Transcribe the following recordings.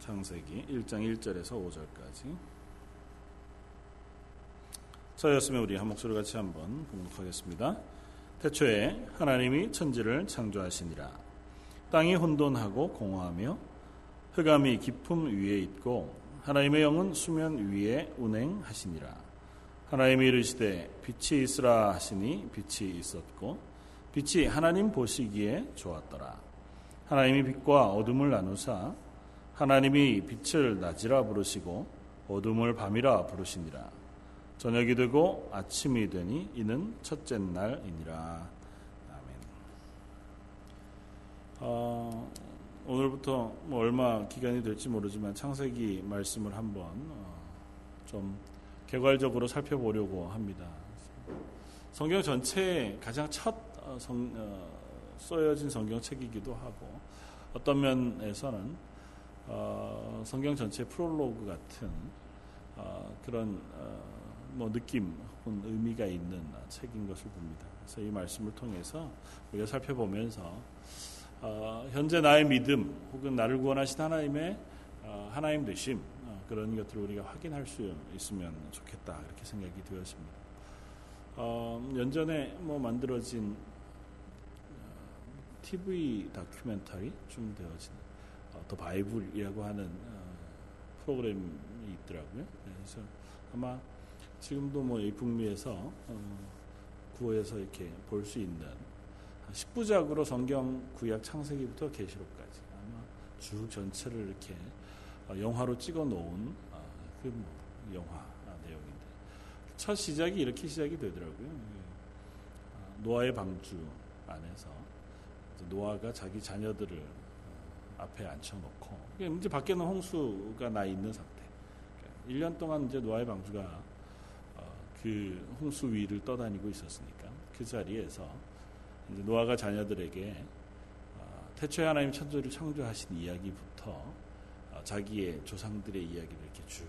창세기 1장 1절에서 5절까지. 저였으면 우리 한 목소리 같이 한번 공독하겠습니다. 태초에 하나님이 천지를 창조하시니라. 땅이 혼돈하고 공허하며 흑암이 깊음 위에 있고 하나님의 영은 수면 위에 운행하시니라. 하나님이 이르시되 빛이 있으라 하시니 빛이 있었고 빛이 하나님 보시기에 좋았더라. 하나님이 빛과 어둠을 나누사 하나님이 빛을 낮이라 부르시고 어둠을 밤이라 부르시니라. 저녁이 되고 아침이 되니 이는 첫째 날이니라. 아멘. 어, 오늘부터 뭐 얼마 기간이 될지 모르지만 창세기 말씀을 한번 어, 좀 개괄적으로 살펴보려고 합니다. 성경 전체에 가장 첫 어, 성, 어, 써여진 성경책이기도 하고 어떤 면에서는 어, 성경 전체 프롤로그 같은 어, 그런 어, 뭐 느낌 혹은 의미가 있는 책인 것을 봅니다. 그래서 이 말씀을 통해서 우리가 살펴보면서 어, 현재 나의 믿음 혹은 나를 구원하신 하나님의 어, 하나님 되심 어, 그런 것들을 우리가 확인할 수 있으면 좋겠다 이렇게 생각이 되었습니다. 어, 연전에 뭐 만들어진 TV 다큐멘터리 좀 되어진 어, 더 바이블이라고 하는 어, 프로그램이 있더라고요. 네, 그래서 아마 지금도 뭐이 북미에서 어, 구호에서 이렇게 볼 수 있는 10부작으로 성경 구약 창세기부터 계시록까지 아마 쭉 전체를 이렇게 영화로 찍어 놓은 그 뭐 영화 내용인데 첫 시작이 이렇게 시작이 되더라고요. 노아의 방주 안에서 노아가 자기 자녀들을 어, 앞에 앉혀놓고 이제 밖에는 홍수가 나 있는 상태. 1년 그러니까 동안 이제 노아의 방주가 어, 그 홍수 위를 떠다니고 있었으니까 그 자리에서 노아가 자녀들에게 어, 태초에 하나님 천조를 창조하신 이야기부터 자기의 조상들의 이야기를 이렇게 쭉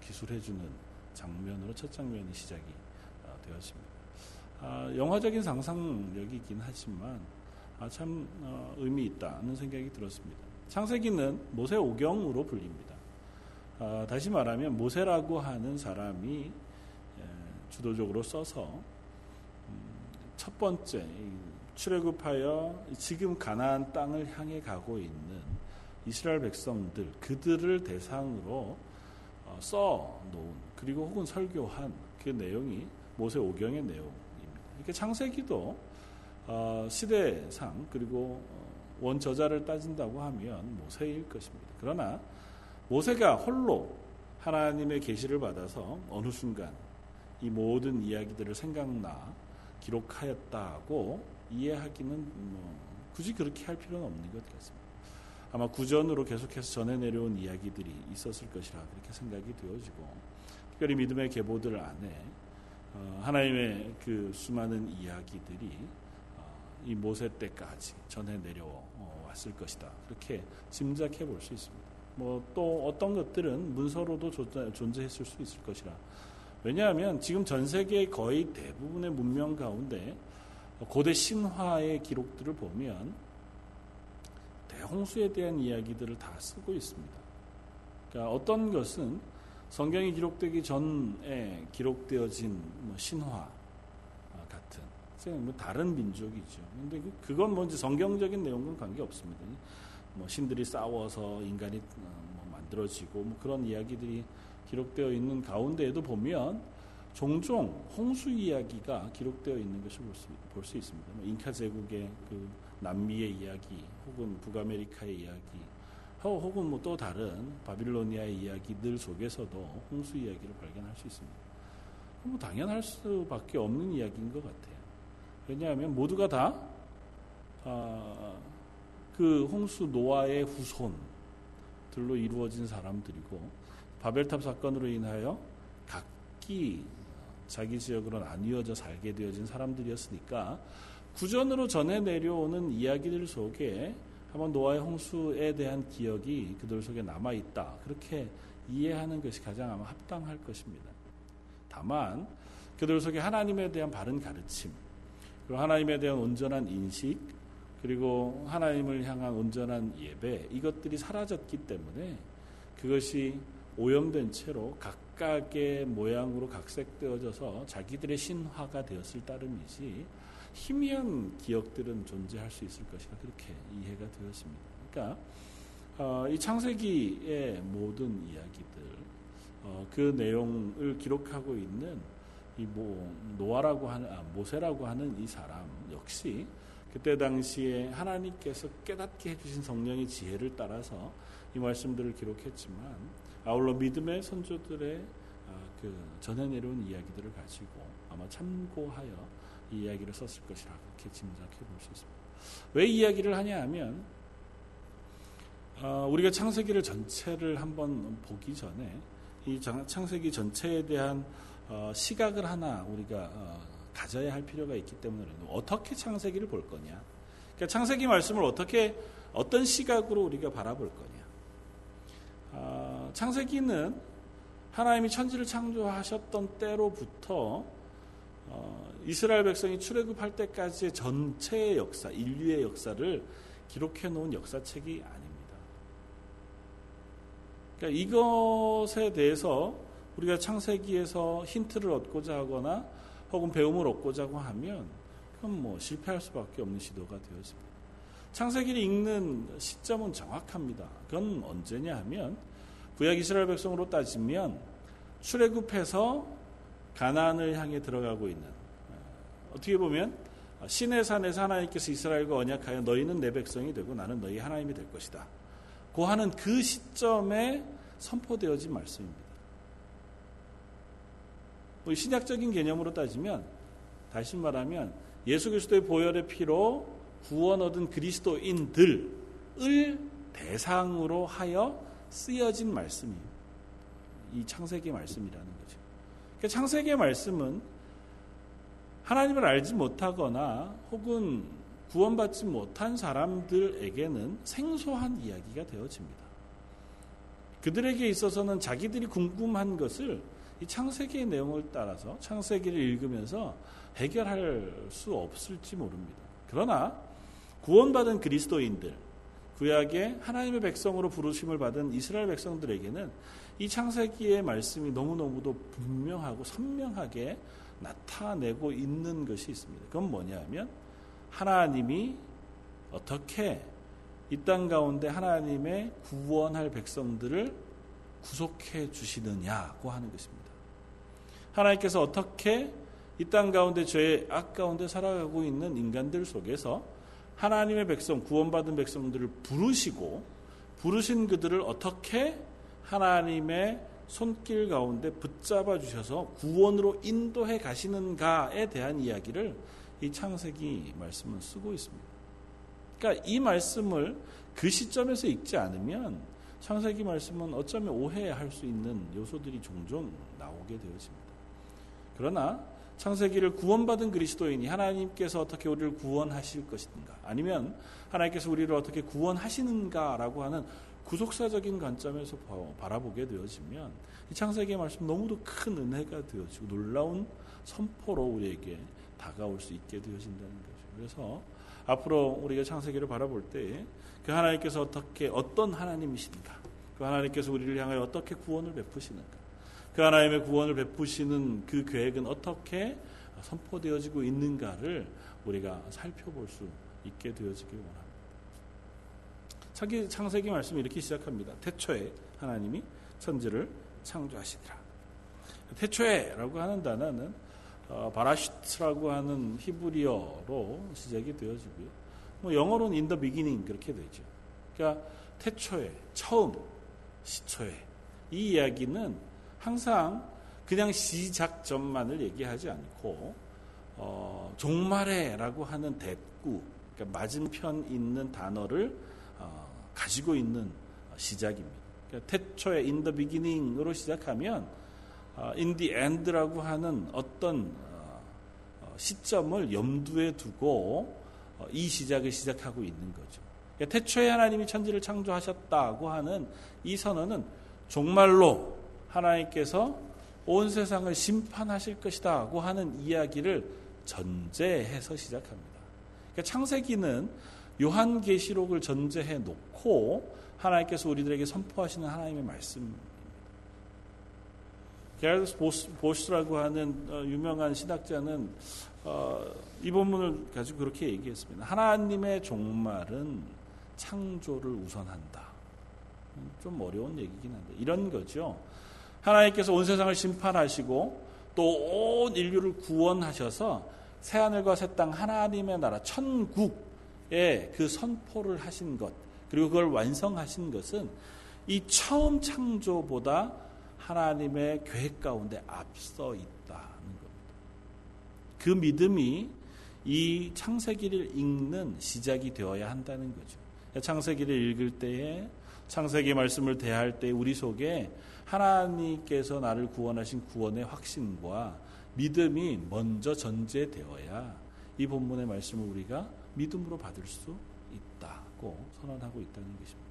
기술해주는 장면으로 첫 장면이 시작이 되었습니다. 아, 영화적인 상상력이긴 하지만 아, 참 어, 의미 있다는 생각이 들었습니다. 창세기는 모세 오경으로 불립니다. 아, 다시 말하면 모세라고 하는 사람이 예, 주도적으로 써서 음, 첫 번째 출애굽하여 지금 가나안 땅을 향해 가고 있는 이스라엘 백성들 그들을 대상으로 어, 써 놓은 그리고 혹은 설교한 그 내용이 모세 오경의 내용입니다. 이렇게 창세기도 어, 시대상 그리고 어, 원저자를 따진다고 하면 모세일 것입니다. 그러나 모세가 홀로 하나님의 계시를 받아서 어느 순간 이 모든 이야기들을 생각나 기록하였다고 이해하기는 뭐 굳이 그렇게 할 필요는 없는 것 같습니다. 아마 구전으로 계속해서 전해 내려온 이야기들이 있었을 것이라 그렇게 생각이 되어지고 특별히 믿음의 계보들 안에 어, 하나님의 그 수많은 이야기들이 이 모세 때까지 전해 내려 왔을 것이다. 그렇게 짐작해 볼 수 있습니다. 뭐 또 어떤 것들은 문서로도 존재했을 수 있을 것이라. 왜냐하면 지금 전 세계 거의 대부분의 문명 가운데 고대 신화의 기록들을 보면 대홍수에 대한 이야기들을 다 쓰고 있습니다. 그러니까 어떤 것은 성경이 기록되기 전에 기록되어진 뭐 신화 뭐 다른 민족이죠. 근데 그, 그건 뭔지 성경적인 내용과는 관계 없습니다. 뭐 신들이 싸워서 인간이 어, 뭐 만들어지고 뭐 그런 이야기들이 기록되어 있는 가운데에도 보면 종종 홍수 이야기가 기록되어 있는 것을 볼 수 있습니다. 뭐 잉카 제국의 그 남미의 이야기, 혹은 북아메리카의 이야기, 혹은 뭐 또 다른 바빌로니아의 이야기들 속에서도 홍수 이야기를 발견할 수 있습니다. 뭐 당연할 수밖에 없는 이야기인 것 같아요. 왜냐하면 모두가 다그 아, 홍수 노아의 후손들로 이루어진 사람들이고 바벨탑 사건으로 인하여 각기 자기 지역으로 나뉘어져 살게 되어진 사람들이었으니까 구전으로 전해 내려오는 이야기들 속에 한번 노아의 홍수에 대한 기억이 그들 속에 남아 있다. 그렇게 이해하는 것이 가장 아마 합당할 것입니다. 다만 그들 속에 하나님에 대한 바른 가르침, 그리고 하나님에 대한 온전한 인식, 그리고 하나님을 향한 온전한 예배, 이것들이 사라졌기 때문에 그것이 오염된 채로 각각의 모양으로 각색되어져서 자기들의 신화가 되었을 따름이지 희미한 기억들은 존재할 수 있을 것이라 그렇게 이해가 되었습니다. 그러니까 어, 이 창세기의 모든 이야기들 어, 그 내용을 기록하고 있는 이뭐 노아라고 하는 아, 모세라고 하는 이 사람 역시 그때 당시에 하나님께서 깨닫게 해주신 성령의 지혜를 따라서 이 말씀들을 기록했지만 아울러 믿음의 선조들의 아, 그 전해 내려온 이야기들을 가지고 아마 참고하여 이 이야기를 썼을 것이라 그렇게 짐작해 볼 수 있습니다. 왜 이야기를 하냐 하면 어, 우리가 창세기를 전체를 한번 보기 전에 이 창세기 전체에 대한 어, 시각을 하나 우리가 어, 가져야 할 필요가 있기 때문에 어떻게 창세기를 볼 거냐. 그러니까 창세기 말씀을 어떻게 어떤 시각으로 우리가 바라볼 거냐. 어, 창세기는 하나님이 천지를 창조하셨던 때로부터 어, 이스라엘 백성이 출애굽할 때까지의 전체의 역사, 인류의 역사를 기록해 놓은 역사책이 아닙니다. 그러니까 이것에 대해서 우리가 창세기에서 힌트를 얻고자 하거나 혹은 배움을 얻고자 하면 그건 뭐 실패할 수밖에 없는 시도가 되었습니다. 창세기를 읽는 시점은 정확합니다. 그건 언제냐 하면 구약 이스라엘 백성으로 따지면 출애굽해서 가나안을 향해 들어가고 있는 어, 어떻게 보면 신의 산에서 하나님께서 이스라엘과 언약하여 너희는 내 백성이 되고 나는 너희 하나님이 될 것이다. 고하는 그 시점에 선포되어진 말씀입니다. 뭐 신약적인 개념으로 따지면 다시 말하면 예수 그리스도의 보혈의 피로 구원 얻은 그리스도인들을 대상으로 하여 쓰여진 말씀이에요. 이 창세기 말씀이라는 거죠. 그러니까 창세기의 말씀은 하나님을 알지 못하거나 혹은 구원받지 못한 사람들에게는 생소한 이야기가 되어집니다. 그들에게 있어서는 자기들이 궁금한 것을 이 창세기의 내용을 따라서 창세기를 읽으면서 해결할 수 없을지 모릅니다. 그러나 구원받은 그리스도인들, 구약의 하나님의 백성으로 부르심을 받은 이스라엘 백성들에게는 이 창세기의 말씀이 너무너무도 분명하고 선명하게 나타내고 있는 것이 있습니다. 그건 뭐냐 하면 하나님이 어떻게 이 땅 가운데 하나님의 구원할 백성들을 구속해 주시느냐고 하는 것입니다. 하나님께서 어떻게 이 땅 가운데 죄의 악 가운데 살아가고 있는 인간들 속에서 하나님의 백성, 구원받은 백성들을 부르시고 부르신 그들을 어떻게 하나님의 손길 가운데 붙잡아 주셔서 구원으로 인도해 가시는가에 대한 이야기를 이 창세기 말씀은 쓰고 있습니다. 그러니까 이 말씀을 그 시점에서 읽지 않으면 창세기 말씀은 어쩌면 오해할 수 있는 요소들이 종종 나오게 되어집니다. 그러나 창세기를 구원받은 그리스도인이 하나님께서 어떻게 우리를 구원하실 것인가 아니면 하나님께서 우리를 어떻게 구원하시는가라고 하는 구속사적인 관점에서 바라보게 되어지면 이 창세기의 말씀 너무도 큰 은혜가 되어지고 놀라운 선포로 우리에게 다가올 수 있게 되어진다는 거죠. 그래서 앞으로 우리가 창세기를 바라볼 때 그 하나님께서 어떻게 어떤 하나님이신가, 그 하나님께서 우리를 향하여 어떻게 구원을 베푸시는가, 그 하나님의 구원을 베푸시는 그 계획은 어떻게 선포되어지고 있는가를 우리가 살펴볼 수 있게 되어지길 원합니다. 자기 창세기 말씀이 이렇게 시작합니다. 태초에 하나님이 천지를 창조하시니라. 태초에라고 하는 단어는 어, 바라시트라고 하는 히브리어로 시작이 되어지고요. 뭐 영어로는 the beginning 그렇게 되죠. 그러니까 태초에, 처음, 시초에 이 이야기는 항상 그냥 시작점만을 얘기하지 않고 어, 종말에라고 하는 대꾸, 그러니까 맞은편 있는 단어를 어, 가지고 있는 시작입니다. 그러니까 태초에 the beginning으로 시작하면 어, in the end라고 하는 어떤 어, 어, 시점을 염두에 두고 이 시작을 시작하고 있는 거죠. 그러니까 태초에 하나님이 천지를 창조하셨다고 하는 이 선언은 종말로 하나님께서 온 세상을 심판하실 것이다고 하는 이야기를 전제해서 시작합니다. 그러니까 창세기는 요한계시록을 전제해 놓고 하나님께서 우리들에게 선포하시는 하나님의 말씀. 게르스 보스라고 하는 어, 유명한 신학자는 어, 이 본문을 가지고 그렇게 얘기했습니다. 하나님의 종말은 창조를 우선한다. 좀 어려운 얘기긴 한데 이런 거죠. 하나님께서 온 세상을 심판하시고 또 온 인류를 구원하셔서 새 하늘과 새 땅 하나님의 나라 천국에 그 선포를 하신 것 그리고 그걸 완성하신 것은 이 처음 창조보다 하나님의 계획 가운데 앞서 있다는 겁니다. 그 믿음이 이 창세기를 읽는 시작이 되어야 한다는 거죠. 창세기를 읽을 때에 창세기 말씀을 대할 때 우리 속에 하나님께서 나를 구원하신 구원의 확신과 믿음이 먼저 전제되어야 이 본문의 말씀을 우리가 믿음으로 받을 수 있다고 선언하고 있다는 것입니다.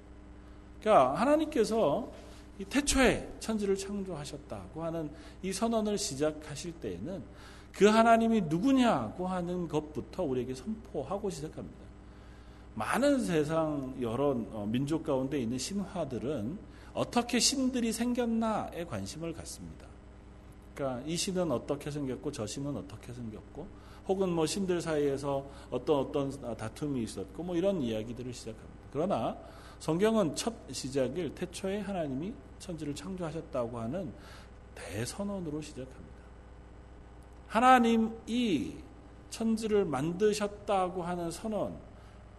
그러니까 하나님께서 이 태초에 천지를 창조하셨다고 하는 이 선언을 시작하실 때에는 그 하나님이 누구냐고 하는 것부터 우리에게 선포하고 시작합니다. 많은 세상 여러 어, 민족 가운데 있는 신화들은 어떻게 신들이 생겼나에 관심을 갖습니다. 그러니까 이 신은 어떻게 생겼고 저 신은 어떻게 생겼고 혹은 뭐 신들 사이에서 어떤 어떤 다툼이 있었고 뭐 이런 이야기들을 시작합니다. 그러나 성경은 첫 시작일 태초에 하나님이 천지를 창조하셨다고 하는 대선언으로 시작합니다. 하나님이 천지를 만드셨다고 하는 선언,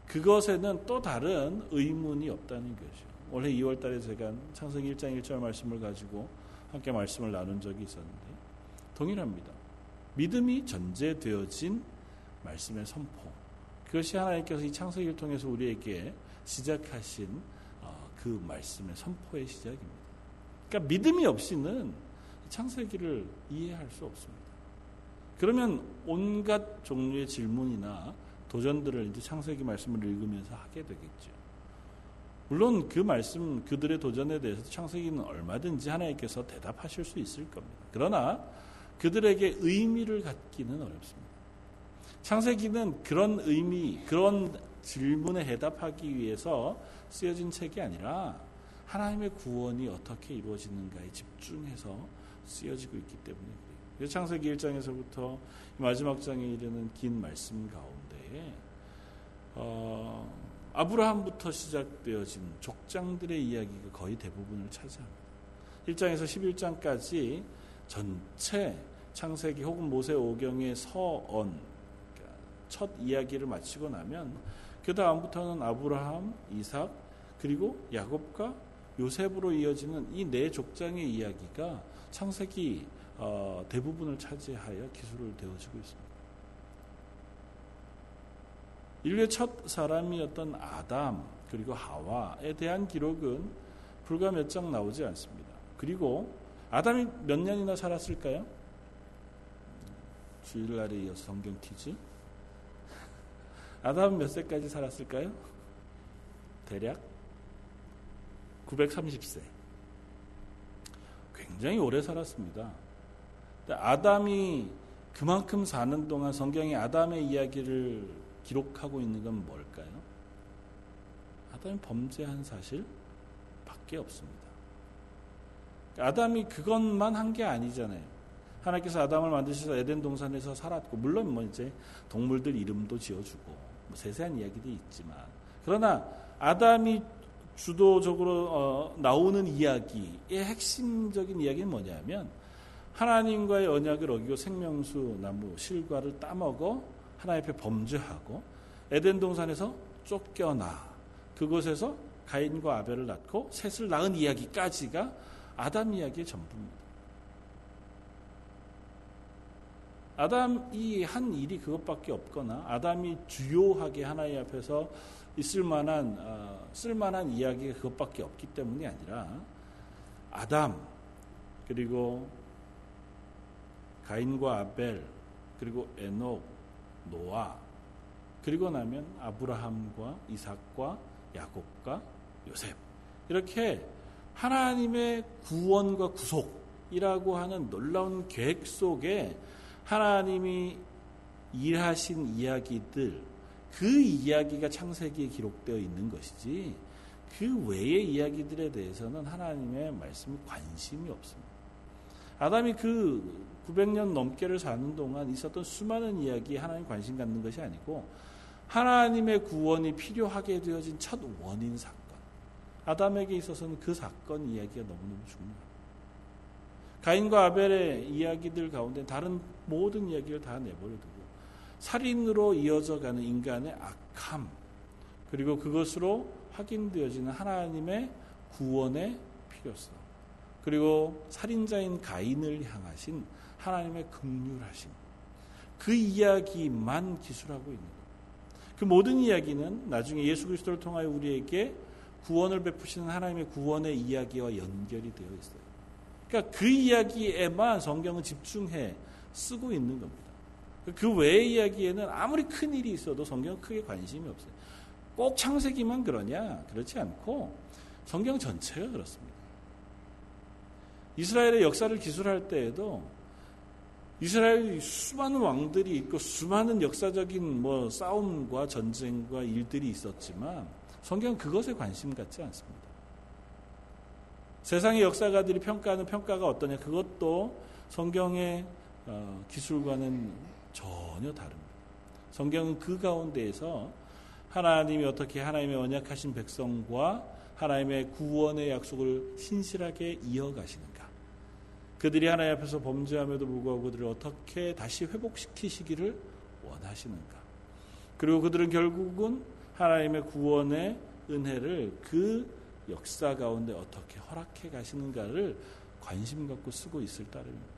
그것에는 또 다른 의문이 없다는 것이죠. 올해 2월 달에 제가 창세기 1장 1절 말씀을 가지고 함께 말씀을 나눈 적이 있었는데 동일합니다. 믿음이 전제되어진 말씀의 선포. 그것이 하나님께서 이 창세기를 통해서 우리에게 시작하신 어, 그 말씀의 선포의 시작입니다. 그러니까 믿음이 없이는 창세기를 이해할 수 없습니다. 그러면 온갖 종류의 질문이나 도전들을 이제 창세기 말씀을 읽으면서 하게 되겠죠. 물론 그 말씀, 그들의 도전에 대해서 창세기는 얼마든지 하나님께서 대답하실 수 있을 겁니다. 그러나 그들에게 의미를 갖기는 어렵습니다. 창세기는 그런 의미, 그런 질문에 해답하기 위해서 쓰여진 책이 아니라 하나님의 구원이 어떻게 이루어지는가에 집중해서 쓰여지고 있기 때문에 그래요. 창세기 1장에서부터 마지막 장에 이르는 긴 말씀 가운데 어, 아브라함부터 시작되어진 족장들의 이야기가 거의 대부분을 차지합니다. 1장에서 11장까지 전체 창세기 혹은 모세 오경의 서언 그러니까 첫 이야기를 마치고 나면 그 다음부터는 아브라함, 이삭 그리고 야곱과 요셉으로 이어지는 이 네 족장의 이야기가 창세기 어, 대부분을 차지하여 기술을 되어지고 있습니다. 인류의 첫 사람이었던 아담 그리고 하와에 대한 기록은 불과 몇 장 나오지 않습니다. 그리고 아담이 몇 년이나 살았을까요? 주일날에 이어서 성경 퀴즈. 아담은 몇 세까지 살았을까요? 대략 930세. 굉장히 오래 살았습니다. 아담이 그만큼 사는 동안 성경이 아담의 이야기를 기록하고 있는 건 뭘까요? 아담이 범죄한 사실 밖에 없습니다. 아담이 그것만 한 게 아니잖아요. 하나님께서 아담을 만드셔서 에덴 동산에서 살았고 물론 뭐 이제 동물들 이름도 지어주고 뭐 세세한 이야기도 있지만 그러나 아담이 주도적으로 어, 나오는 이야기의 핵심적인 이야기는 뭐냐면 하나님과의 언약을 어기고 생명수 나무 실과를 따먹어 하나님 앞에 범죄하고 에덴 동산에서 쫓겨나 그곳에서 가인과 아벨을 낳고 셋을 낳은 이야기까지가 아담 이야기의 전부입니다. 아담이 한 일이 그것밖에 없거나 아담이 주요하게 하나님 앞에서 있을 만한 어, 쓸만한 이야기가 그것밖에 없기 때문이 아니라 아담 그리고 가인과 아벨 그리고 에녹 노아 그리고 나면 아브라함과 이삭과 야곱과 요셉. 이렇게 하나님의 구원과 구속이라고 하는 놀라운 계획 속에 하나님이 일하신 이야기들 그 이야기가 창세기에 기록되어 있는 것이지 그 외의 이야기들에 대해서는 하나님의 말씀에 관심이 없습니다. 아담이 그 900년 넘게를 사는 동안 있었던 수많은 이야기에 하나님 관심 갖는 것이 아니고 하나님의 구원이 필요하게 되어진 첫 원인 사건. 아담에게 있어서는 그 사건 이야기가 너무너무 중요합니다. 가인과 아벨의 이야기들 가운데 다른 모든 이야기를 다 내버려두고 살인으로 이어져 가는 인간의 악함 그리고 그것으로 확인되어지는 하나님의 구원의 필요성 그리고 살인자인 가인을 향하신 하나님의 극률하심 그 이야기만 기술하고 있는 겁니다. 그 모든 이야기는 나중에 예수 그리스도를 통하여 우리에게 구원을 베푸시는 하나님의 구원의 이야기와 연결이 되어 있어요. 그러니까 그 이야기에만 성경은 집중해 쓰고 있는 겁니다. 그 외의 이야기에는 아무리 큰 일이 있어도 성경은 크게 관심이 없어요. 꼭 창세기만 그러냐? 그렇지 않고 성경 전체가 그렇습니다. 이스라엘의 역사를 기술할 때에도 이스라엘 수많은 왕들이 있고 수많은 역사적인 뭐 싸움과 전쟁과 일들이 있었지만 성경은 그것에 관심 갖지 않습니다. 세상의 역사가들이 평가하는 평가가 어떠냐 그것도 성경의 어, 기술과는 전혀 다릅니다. 성경은 그 가운데에서 하나님이 어떻게 하나님의 언약하신 백성과 하나님의 구원의 약속을 신실하게 이어가시는가. 그들이 하나님 앞에서 범죄함에도 불구하고 그들을 어떻게 다시 회복시키시기를 원하시는가. 그리고 그들은 결국은 하나님의 구원의 은혜를 그 역사 가운데 어떻게 허락해 가시는가를 관심 갖고 쓰고 있을 따름입니다.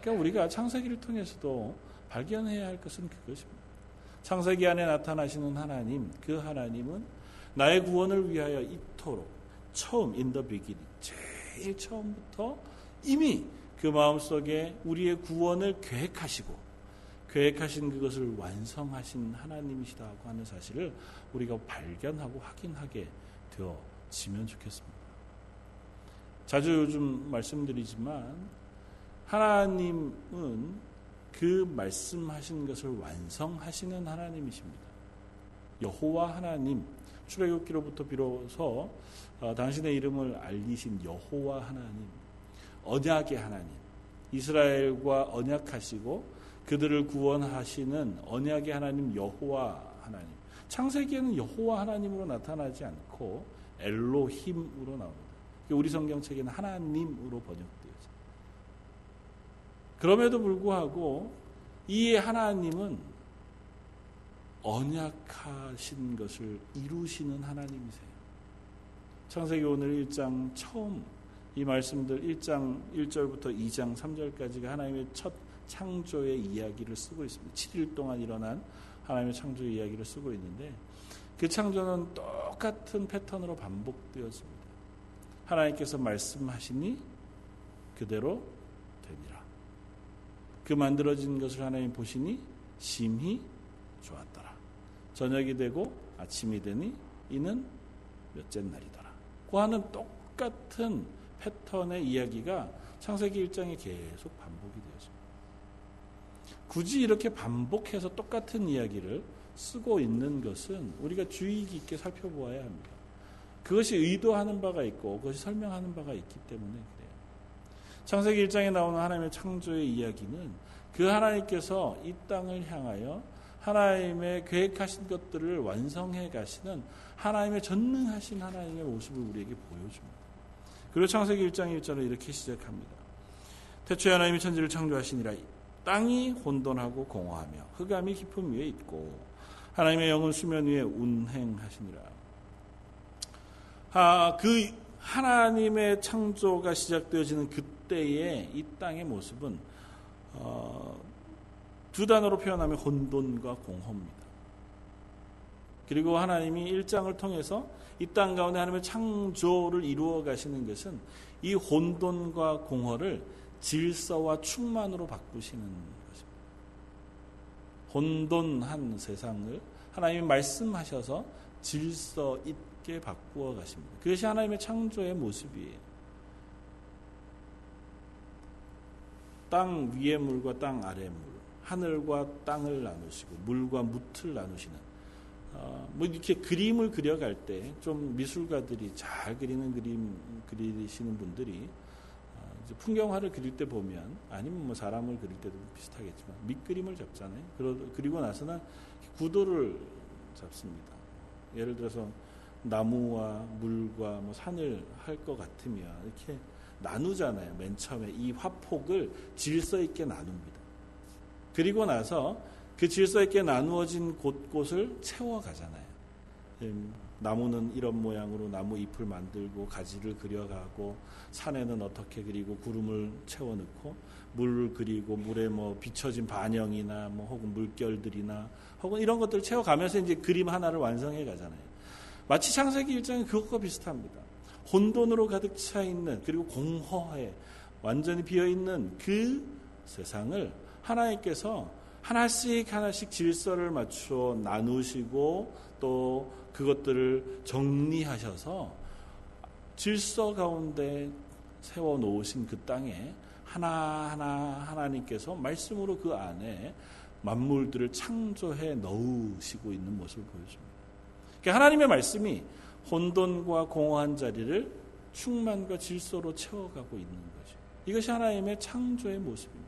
그러니까 우리가 창세기를 통해서도 발견해야 할 것은 그것입니다. 창세기 안에 나타나시는 하나님, 그 하나님은 나의 구원을 위하여 이토록 처음 in the beginning 제일 처음부터 이미 그 마음속에 우리의 구원을 계획하시고 계획하신 그것을 완성하신 하나님이시다고 하는 사실을 우리가 발견하고 확인하게 되어 지면 좋겠습니다. 자주 요즘 말씀드리지만 하나님은 그 말씀하신 것을 완성하시는 하나님이십니다. 여호와 하나님 출애굽기로부터 비로소 어, 당신의 이름을 알리신 여호와 하나님 언약의 하나님 이스라엘과 언약하시고 그들을 구원하시는 언약의 하나님 여호와 하나님 창세기에는 여호와 하나님으로 나타나지 않고 엘로힘으로 나옵니다. 우리 성경책에는 하나님으로 번역 그럼에도 불구하고 이 하나님은 언약하신 것을 이루시는 하나님이세요. 창세기 오늘 1장 처음 이 말씀들 1장 1절부터 2장 3절까지가 하나님의 첫 창조의 이야기를 쓰고 있습니다. 7일 동안 일어난 하나님의 창조의 이야기를 쓰고 있는데 그 창조는 똑같은 패턴으로 반복되었습니다. 하나님께서 말씀하시니 그대로 그 만들어진 것을 하나님 보시니 심히 좋았더라. 저녁이 되고 아침이 되니 이는 몇째 날이더라. 그 하는 똑같은 패턴의 이야기가 창세기 1장에 계속 반복이 되었습니다. 굳이 이렇게 반복해서 똑같은 이야기를 쓰고 있는 것은 우리가 주의 깊게 살펴보아야 합니다. 그것이 의도하는 바가 있고 그것이 설명하는 바가 있기 때문에 창세기 1장에 나오는 하나님의 창조의 이야기는 그 하나님께서 이 땅을 향하여 하나님의 계획하신 것들을 완성해 가시는 하나님의 전능하신 하나님의 모습을 우리에게 보여줍니다. 그리고 창세기 1장 1절을 이렇게 시작합니다. 태초에 하나님이 천지를 창조하시니라 땅이 혼돈하고 공허하며 흑암이 깊음 위에 있고 하나님의 영은 수면 위에 운행하시니라. 아, 그 하나님의 창조가 시작되어지는 그 때의 이 땅의 모습은 어, 두 단어로 표현하면 혼돈과 공허입니다. 그리고 하나님이 일장을 통해서 이 땅 가운데 하나님의 창조를 이루어 가시는 것은 이 혼돈과 공허를 질서와 충만으로 바꾸시는. 혼돈한 세상을 하나님이 말씀하셔서 질서 있게 바꾸어 가십니다. 그것이 하나님의 창조의 모습이에요. 땅 위의 물과 땅 아래의 물, 하늘과 땅을 나누시고 물과 뭇을 나누시는 어, 뭐 이렇게 그림을 그려갈 때 좀 미술가들이 잘 그리는 그림 그리시는 분들이 풍경화를 그릴 때 보면 아니면 뭐 사람을 그릴 때도 비슷하겠지만 밑그림을 잡잖아요. 그리고 나서는 구도를 잡습니다. 예를 들어서 나무와 물과 뭐 산을 할 것 같으면 이렇게 나누잖아요. 맨 처음에 이 화폭을 질서 있게 나눕니다. 그리고 나서 그 질서 있게 나누어진 곳곳을 채워가잖아요. 음, 나무는 이런 모양으로 나무 잎을 만들고 가지를 그려가고 산에는 어떻게 그리고 구름을 채워 넣고 물을 그리고 물에 뭐 비춰진 반영이나 뭐 혹은 물결들이나 혹은 이런 것들을 채워 가면서 이제 그림 하나를 완성해 가잖아요. 마치 창세기 1장은 그것과 비슷합니다. 혼돈으로 가득 차 있는 그리고 공허해 완전히 비어 있는 그 세상을 하나님께서 하나씩 하나씩 질서를 맞추어 나누시고 또 그것들을 정리하셔서 질서 가운데 세워 놓으신 그 땅에 하나하나 하나님께서 말씀으로 그 안에 만물들을 창조해 넣으시고 있는 모습을 보여줍니다. 그러니까 하나님의 말씀이 혼돈과 공허한 자리를 충만과 질서로 채워가고 있는 거죠. 이것이 하나님의 창조의 모습입니다.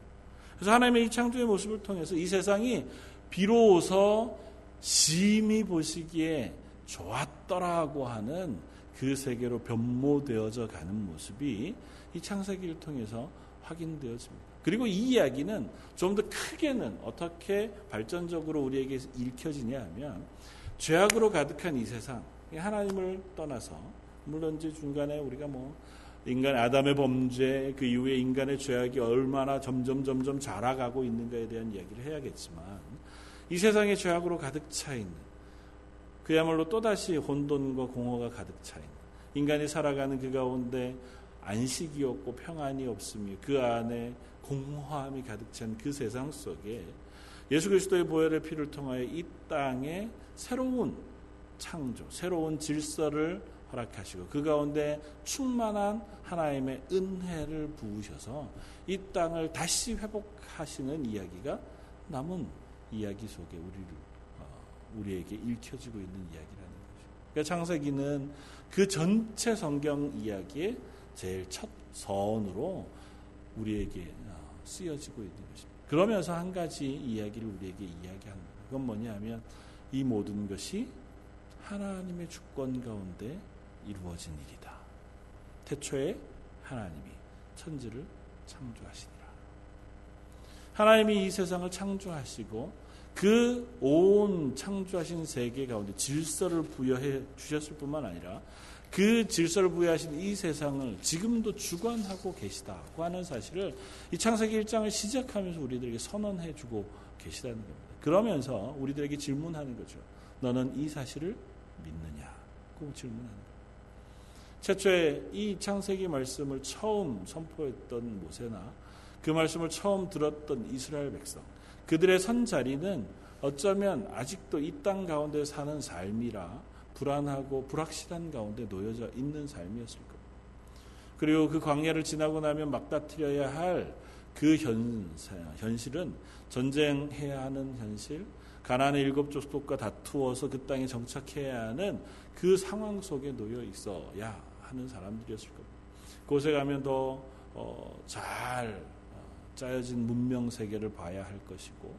그래서 하나님의 이 창조의 모습을 통해서 이 세상이 비로소 심히 보시기에 좋았더라고 하는 그 세계로 변모되어져 가는 모습이 이 창세기를 통해서 확인되어집니다. 그리고 이 이야기는 좀 더 크게는 어떻게 발전적으로 우리에게 읽혀지냐 하면 죄악으로 가득한 이 세상, 하나님을 떠나서 물론 이제 중간에 우리가 뭐 인간 아담의 범죄 그 이후에 인간의 죄악이 얼마나 점점 점점 자라가고 있는가에 대한 이야기를 해야겠지만 이 세상의 죄악으로 가득 차 있는 그야말로 또다시 혼돈과 공허가 가득 차 있는 인간이 살아가는 그 가운데 안식이 없고 평안이 없으며 그 안에 공허함이 가득 찬 그 세상 속에 예수 그리스도의 보혈의 피를 통하여 이 땅에 새로운 창조, 새로운 질서를 허락하시고 그 가운데 충만한 하나님의 은혜를 부으셔서 이 땅을 다시 회복하시는 이야기가 남은 이야기 속에 우리를 어, 우리에게 읽혀지고 있는 이야기라는 거죠. 그러니까 창세기는 그 전체 성경 이야기의 제일 첫 선으로 우리에게 어, 쓰여지고 있는 것입니다. 그러면서 한 가지 이야기를 우리에게 이야기합니다. 그건 뭐냐면 이 모든 것이 하나님의 주권 가운데 이루어진 일이다. 태초에 하나님이 천지를 창조하시니라. 하나님이 이 세상을 창조하시고 그 온 창조하신 세계 가운데 질서를 부여해 주셨을 뿐만 아니라 그 질서를 부여하신 이 세상을 지금도 주관하고 계시다고 하는 사실을 이 창세기 1장을 시작하면서 우리들에게 선언해 주고 계시다는 겁니다. 그러면서 우리들에게 질문하는 거죠. 너는 이 사실을 믿느냐고 질문하는 거예요. 최초에 이 창세기 말씀을 처음 선포했던 모세나 그 말씀을 처음 들었던 이스라엘 백성 그들의 선 자리는 어쩌면 아직도 이 땅 가운데 사는 삶이라 불안하고 불확실한 가운데 놓여져 있는 삶이었을 겁니다. 그리고 그 광야를 지나고 나면 막다트려야 할 그 현실은 전쟁해야 하는 현실, 가나안의 일곱 족속과 다투어서 그 땅에 정착해야 하는 그 상황 속에 놓여 있어야 하는 사람들이었을 겁니다. 그곳에 가면 더잘 어, 어, 짜여진 문명 세계를 봐야 할 것이고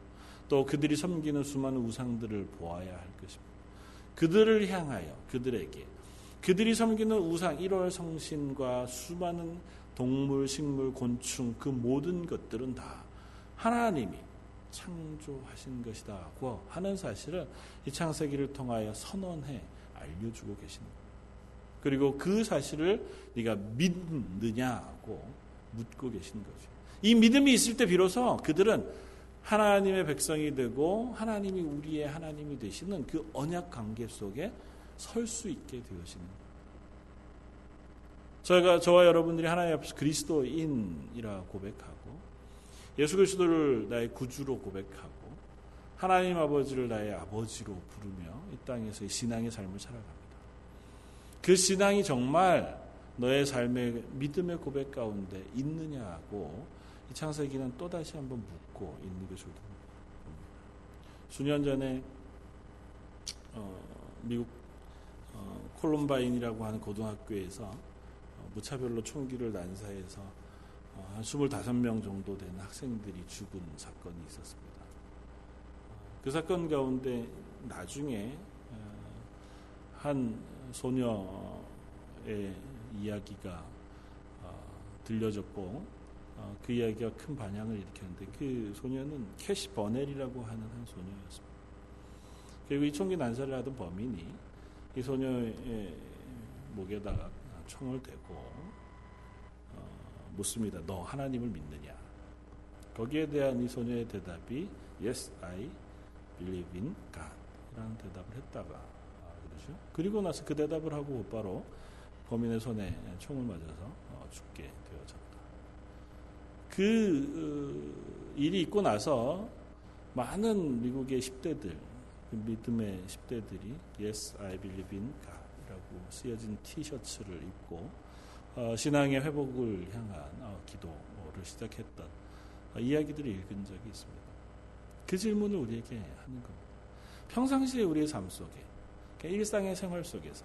또 그들이 섬기는 수많은 우상들을 보아야 할 것입니다. 그들을 향하여 그들에게 그들이 섬기는 우상 1월 성신과 수많은 동물, 식물, 곤충 그 모든 것들은 다 하나님이 창조하신 것이다고 하는 사실을 이 창세기를 통하여 선언해 알려주고 계십니다. 그리고 그 사실을 네가 믿느냐고 묻고 계신 거죠. 이 믿음이 있을 때 비로소 그들은 하나님의 백성이 되고 하나님이 우리의 하나님이 되시는 그 언약 관계 속에 설 수 있게 되어지는. 저희가 저와 여러분들이 하나님 앞에서 그리스도인이라 고백하고 예수 그리스도를 나의 구주로 고백하고 하나님 아버지를 나의 아버지로 부르며 이 땅에서 신앙의 삶을 살아갑니다. 그 신앙이 정말 너의 삶의 믿음의 고백 가운데 있느냐고 이 창세기는 또 다시 한번 묻고 있는 것을 봅니다. 수년 전에 어, 미국 어, 콜롬바인이라고 하는 고등학교에서 어, 무차별로 총기를 난사해서 어, 한 25명 정도 되는 학생들이 죽은 사건이 있었습니다. 어, 그 사건 가운데 나중에 어, 한 소녀의 이야기가 어, 들려졌고 어, 그 이야기가 큰 반향을 일으켰는데 그 소녀는 캐시 버넬이라고 하는 한 소녀였습니다. 그리고 이 총기 난사를 하던 범인이 이 소녀의 목에다가 총을 대고 어, 묻습니다. 너 하나님을 믿느냐? 거기에 대한 이 소녀의 대답이 Yes, I believe in God. 라는 대답을 했다가 그러죠. 그리고 나서 그 대답을 하고 곧바로 범인의 손에 총을 맞아서 어, 죽게 그 어, 일이 있고 나서 많은 미국의 10대들, 그 믿음의 10대들이 Yes, I believe in God이라고 쓰여진 티셔츠를 입고 어, 신앙의 회복을 향한 어, 기도를 시작했던 이야기들을 읽은 적이 있습니다. 그 질문을 우리에게 하는 겁니다. 평상시에 우리의 삶 속에, 일상의 생활 속에서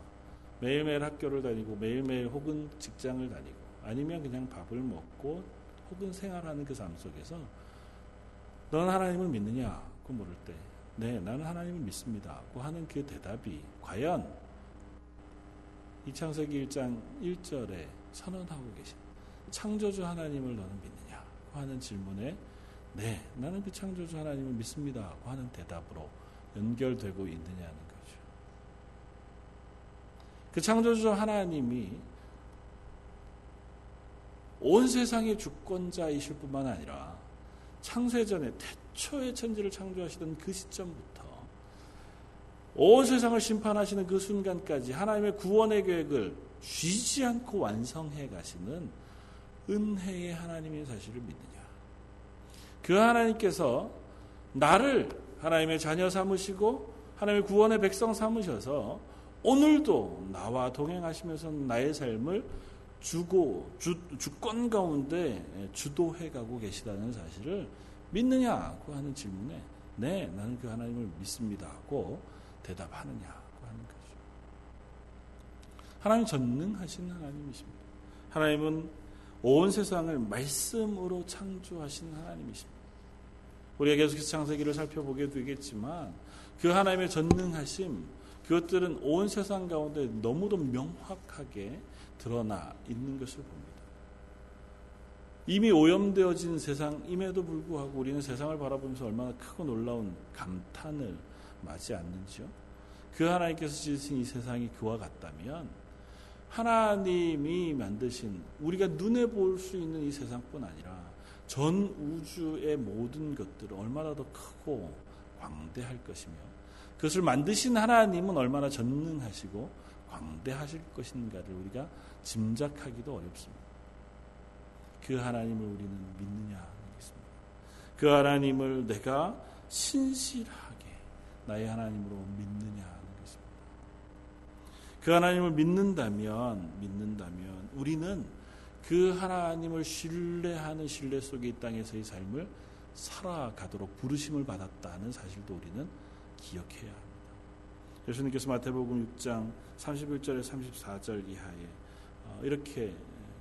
매일매일 학교를 다니고 매일매일 혹은 직장을 다니고 아니면 그냥 밥을 먹고 혹은 생활하는 그 삶 속에서 너는 하나님을 믿느냐? 고 물을 때, 네, 나는 하나님을 믿습니다. 고 하는 그 대답이 과연 이 창세기 1장 1절에 선언하고 계신 창조주 하나님을 너는 믿느냐? 고 하는 질문에 네, 나는 그 창조주 하나님을 믿습니다. 고 하는 대답으로 연결되고 있느냐는. 그 창조주 하나님이 온 세상의 주권자이실 뿐만 아니라 창세전에 태초의 천지를 창조하시던 그 시점부터 온 세상을 심판하시는 그 순간까지 하나님의 구원의 계획을 쉬지 않고 완성해 가시는 은혜의 하나님의 사실을 믿느냐. 그 하나님께서 나를 하나님의 자녀 삼으시고 하나님의 구원의 백성 삼으셔서 오늘도 나와 동행하시면서 나의 삶을 주고 주, 주권 가운데 주도해 가고 계시다는 사실을 믿느냐고 하는 질문에 네 나는 그 하나님을 믿습니다고 대답하느냐고 하는 거죠. 하나님 전능하신 하나님이십니다. 하나님은 온 세상을 말씀으로 창조하신 하나님이십니다. 우리가 계속해서 창세기를 살펴보게 되겠지만 그 하나님의 전능하심 그것들은 온 세상 가운데 너무도 명확하게 드러나 있는 것을 봅니다. 이미 오염되어진 세상임에도 불구하고 우리는 세상을 바라보면서 얼마나 크고 놀라운 감탄을 맞지 않는지요? 그 하나님께서 지으신 이 세상이 그와 같다면 하나님이 만드신 우리가 눈에 볼 수 있는 이 세상뿐 아니라 전 우주의 모든 것들은 얼마나 더 크고 광대할 것이며 그것을 만드신 하나님은 얼마나 전능하시고 광대하실 것인가를 우리가 짐작하기도 어렵습니다. 그 하나님을 우리는 믿느냐 하겠습니다. 그 하나님을 내가 신실하게 나의 하나님으로 믿느냐 하는 것입니다. 그 하나님을 믿는다면 믿는다면 우리는 그 하나님을 신뢰하는 신뢰 속에 이 땅에서의 삶을 살아가도록 부르심을 받았다는 사실도 우리는 기억해야 합니다. 예수님께서 마태복음 6장 31절에 34절 이하에 어, 이렇게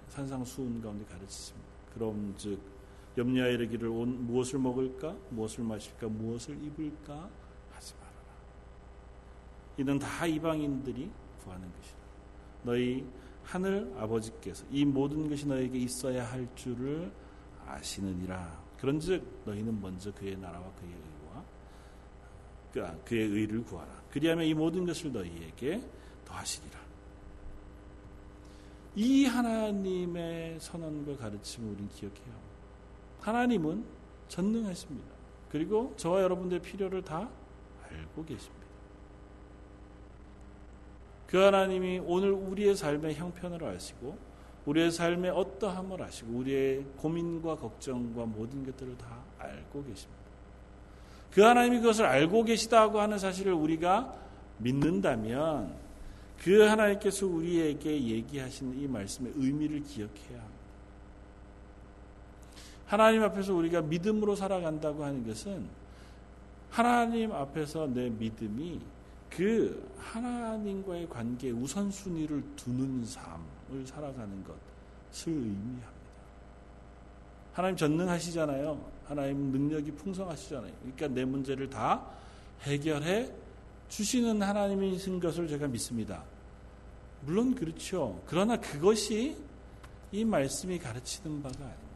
산상수훈 가운데 가르치십니다. 그럼 즉 염려하여 이르기를 온 무엇을 먹을까 무엇을 마실까 무엇을 입을까 하지 말아라. 이는 다 이방인들이 구하는 것이다. 너희 하늘 아버지께서 이 모든 것이 너에게 있어야 할 줄을 아시느니라. 그런즉 너희는 먼저 그의 나라와 그의 의와 그, 아, 그의 의를 구하라. 그리하면 이 모든 것을 너희에게 더하시리라. 이 하나님의 선언과 가르침을 기억해야 합니다. 하나님은 전능하십니다. 그리고 저와 여러분들의 필요를 다 알고 계십니다. 그 하나님이 오늘 우리의 삶의 형편을 아시고 우리의 삶의 어떠함을 아시고 우리의 고민과 걱정과 모든 것들을 다 알고 계십니다. 그 하나님이 그것을 알고 계시다고 하는 사실을 우리가 믿는다면 그 하나님께서 우리에게 얘기하시는 이 말씀의 의미를 기억해야 합니다. 하나님 앞에서 우리가 믿음으로 살아간다고 하는 것은 하나님 앞에서 내 믿음이 그 하나님과의 관계 우선순위를 두는 삶을 살아가는 것을 의미합니다. 하나님 전능하시잖아요. 하나님 능력이 풍성하시잖아요. 그러니까 내 문제를 다 해결해 주시는 하나님이신 것을 제가 믿습니다. 물론 그렇죠. 그러나 그것이 이 말씀이 가르치는 바가 아닙니다.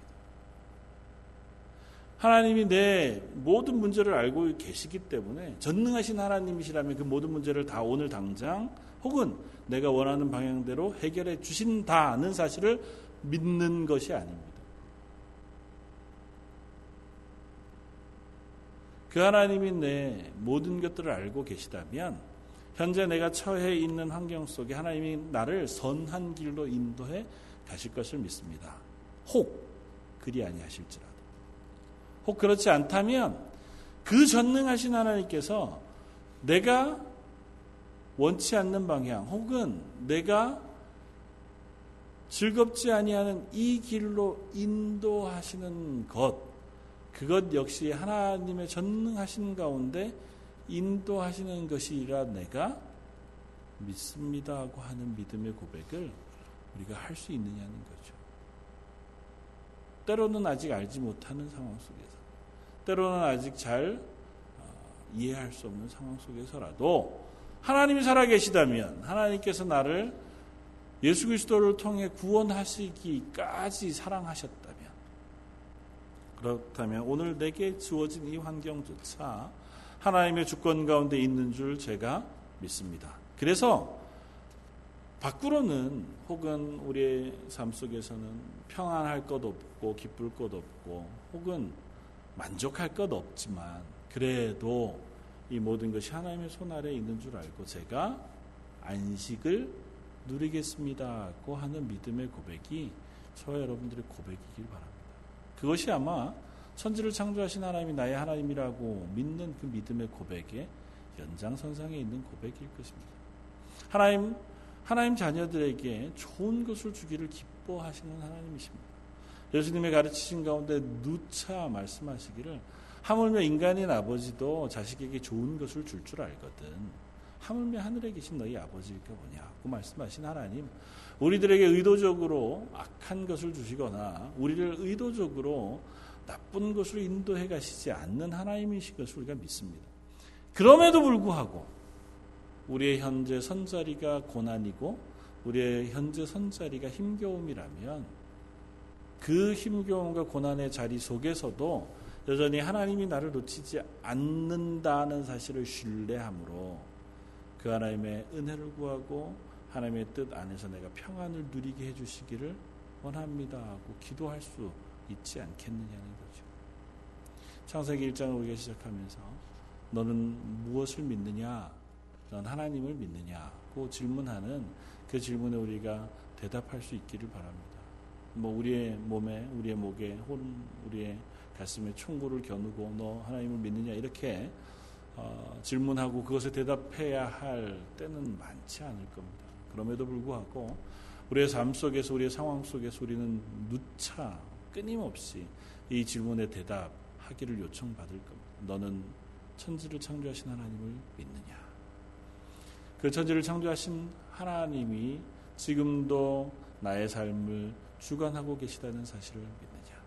하나님이 내 모든 문제를 알고 계시기 때문에 전능하신 하나님이시라면 그 모든 문제를 다 오늘 당장 혹은 내가 원하는 방향대로 해결해 주신다는 사실을 믿는 것이 아닙니다. 그 하나님이 내 모든 것들을 알고 계시다면 현재 내가 처해 있는 환경 속에 하나님이 나를 선한 길로 인도해 가실 것을 믿습니다. 혹 그리 아니하실지라도 혹 그렇지 않다면 그 전능하신 하나님께서 내가 원치 않는 방향 혹은 내가 즐겁지 아니하는 이 길로 인도하시는 것 그것 역시 하나님의 전능하신 가운데 인도하시는 것이라 내가 믿습니다 고 하는 믿음의 고백을 우리가 할 수 있느냐는 거죠. 때로는 아직 알지 못하는 상황 속에서, 때로는 아직 잘 어, 이해할 수 없는 상황 속에서라도 하나님이 살아계시다면 하나님께서 나를 예수 그리스도를 통해 구원하시기까지 사랑하셨다. 그렇다면 오늘 내게 주어진 이 환경조차 하나님의 주권 가운데 있는 줄 제가 믿습니다. 그래서 밖으로는 혹은 우리의 삶 속에서는 평안할 것 없고 기쁠 것 없고 혹은 만족할 것 없지만 그래도 이 모든 것이 하나님의 손 아래에 있는 줄 알고 제가 안식을 누리겠습니다고 하는 믿음의 고백이 저와 여러분들의 고백이길 바랍니다. 그것이 아마 천지를 창조하신 하나님이 나의 하나님이라고 믿는 그 믿음의 고백의 연장선상에 있는 고백일 것입니다. 하나님, 하나님 자녀들에게 좋은 것을 주기를 기뻐하시는 하나님이십니다. 예수님의 가르치신 가운데 누차 말씀하시기를 하물며 인간인 아버지도 자식에게 좋은 것을 줄줄 줄 알거든. 하물며 하늘에 계신 너희 아버지일까 뭐냐고 말씀하신 하나님. 우리들에게 의도적으로 악한 것을 주시거나 우리를 의도적으로 나쁜 것으로 인도해 가시지 않는 하나님이신 것을 우리가 믿습니다. 그럼에도 불구하고 우리의 현재 선자리가 고난이고 우리의 현재 선자리가 힘겨움이라면 그 힘겨움과 고난의 자리 속에서도 여전히 하나님이 나를 놓치지 않는다는 사실을 신뢰함으로 그 하나님의 은혜를 구하고 하나님의 뜻 안에서 내가 평안을 누리게 해주시기를 원합니다 하고 기도할 수 있지 않겠느냐는 거죠. 창세기 1장을 우리가 시작하면서 너는 무엇을 믿느냐? 넌 하나님을 믿느냐고 질문하는 그 질문에 우리가 대답할 수 있기를 바랍니다. 뭐 우리의 몸에 우리의 목에 혹은 우리의 가슴에 총구를 겨누고 너 하나님을 믿느냐 이렇게 어, 질문하고 그것에 대답해야 할 때는 많지 않을 겁니다. 그럼에도 불구하고 우리의 삶 속에서 우리의 상황 속에서 우리는 누차 끊임없이 이 질문에 대답하기를 요청받을 겁니다. 너는 천지를 창조하신 하나님을 믿느냐? 그 천지를 창조하신 하나님이 지금도 나의 삶을 주관하고 계시다는 사실을 믿느냐?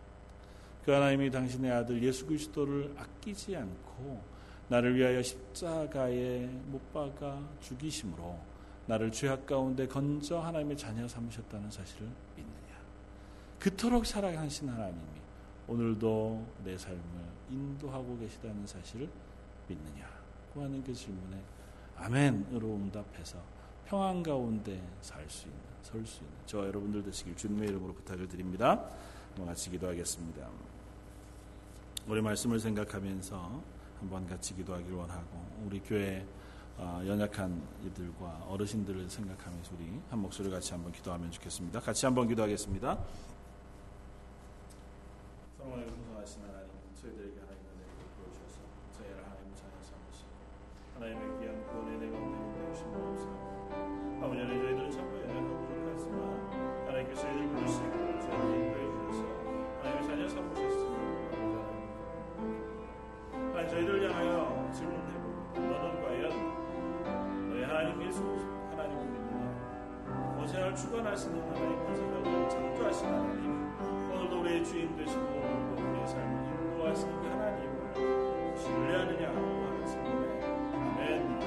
그 하나님이 당신의 아들 예수 그리스도를 아끼지 않고 나를 위하여 십자가에 못 박아 죽이심으로 나를 죄악 가운데 건져 하나님의 자녀 삼으셨다는 사실을 믿느냐. 그토록 사랑하신 하나님이 오늘도 내 삶을 인도하고 계시다는 사실을 믿느냐고 하는 그 질문에 아멘으로 응답해서 평안 가운데 살 수 있는, 설 수 있는 저와 여러분들 되시길 주님의 이름으로 부탁을 드립니다. 같이 기도하겠습니다. 우리 말씀을 생각하면서 한번 같이 기도하길 원하고 우리 교회 어, 연약한 이들과 어르신들을 생각하면서 우리 한 목소리 같이 한번 기도하면 좋겠습니다. 같이 한번 기도하겠습니다. 사랑하는 풍성하신 하나님, 저희들에게 하나님의 은혜를 보여주셔서 저희를 하나님의 자녀 삼으시고 하나님의 귀한 구원의 내 가운데 인도하신 모습 아버지 하나님 저희들은 참고 연약하고 부족하지만 하나님께서 저희들을 부르시고 주관하시는 하나님, 그 군사력을 창조하신 하나님, 오늘도 우리의 주인 되시고, 오늘도 우리의 삶을 인도하시는 그 하나님을 신뢰하느냐 하는 질문에 아멘.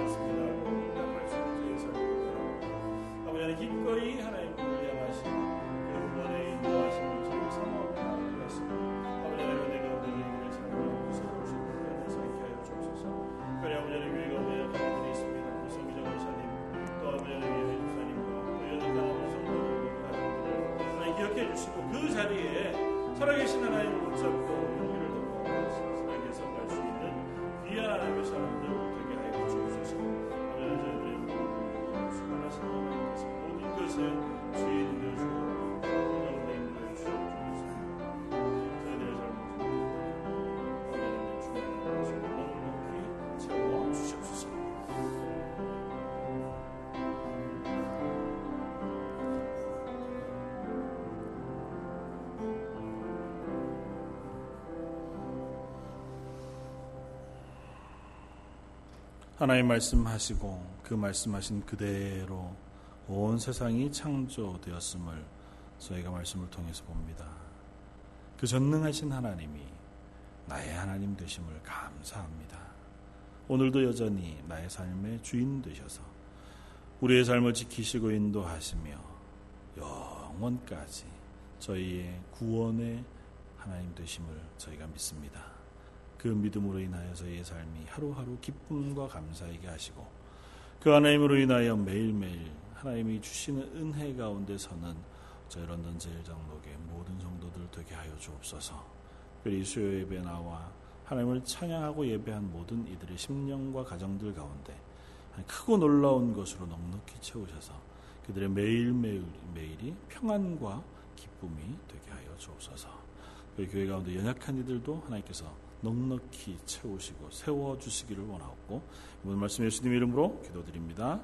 하나님 말씀하시고 그 말씀하신 그대로 온 세상이 창조되었음을 저희가 말씀을 통해서 봅니다. 그 전능하신 하나님이 나의 하나님 되심을 감사합니다. 오늘도 여전히 나의 삶의 주인 되셔서 우리의 삶을 지키시고 인도하시며 영원까지 저희의 구원의 하나님 되심을 저희가 믿습니다. 그 믿음으로 인하여 저희의 삶이 하루하루 기쁨과 감사하게 하시고 그 하나님으로 인하여 매일매일 하나님이 주시는 은혜 가운데서는 저희 런던 제일장로의 모든 성도들 되게 하여 주옵소서. 특별히 수요 예배 나와 하나님을 찬양하고 예배한 모든 이들의 심령과 가정들 가운데 크고 놀라운 것으로 넉넉히 채우셔서 그들의 매일매일 매일이 평안과 기쁨이 되게 하여 주옵소서. 우리 교회 가운데 연약한 이들도 하나님께서 넉넉히 채우시고 세워 주시기를 원하옵고 이번 말씀 예수님 이름으로 기도드립니다.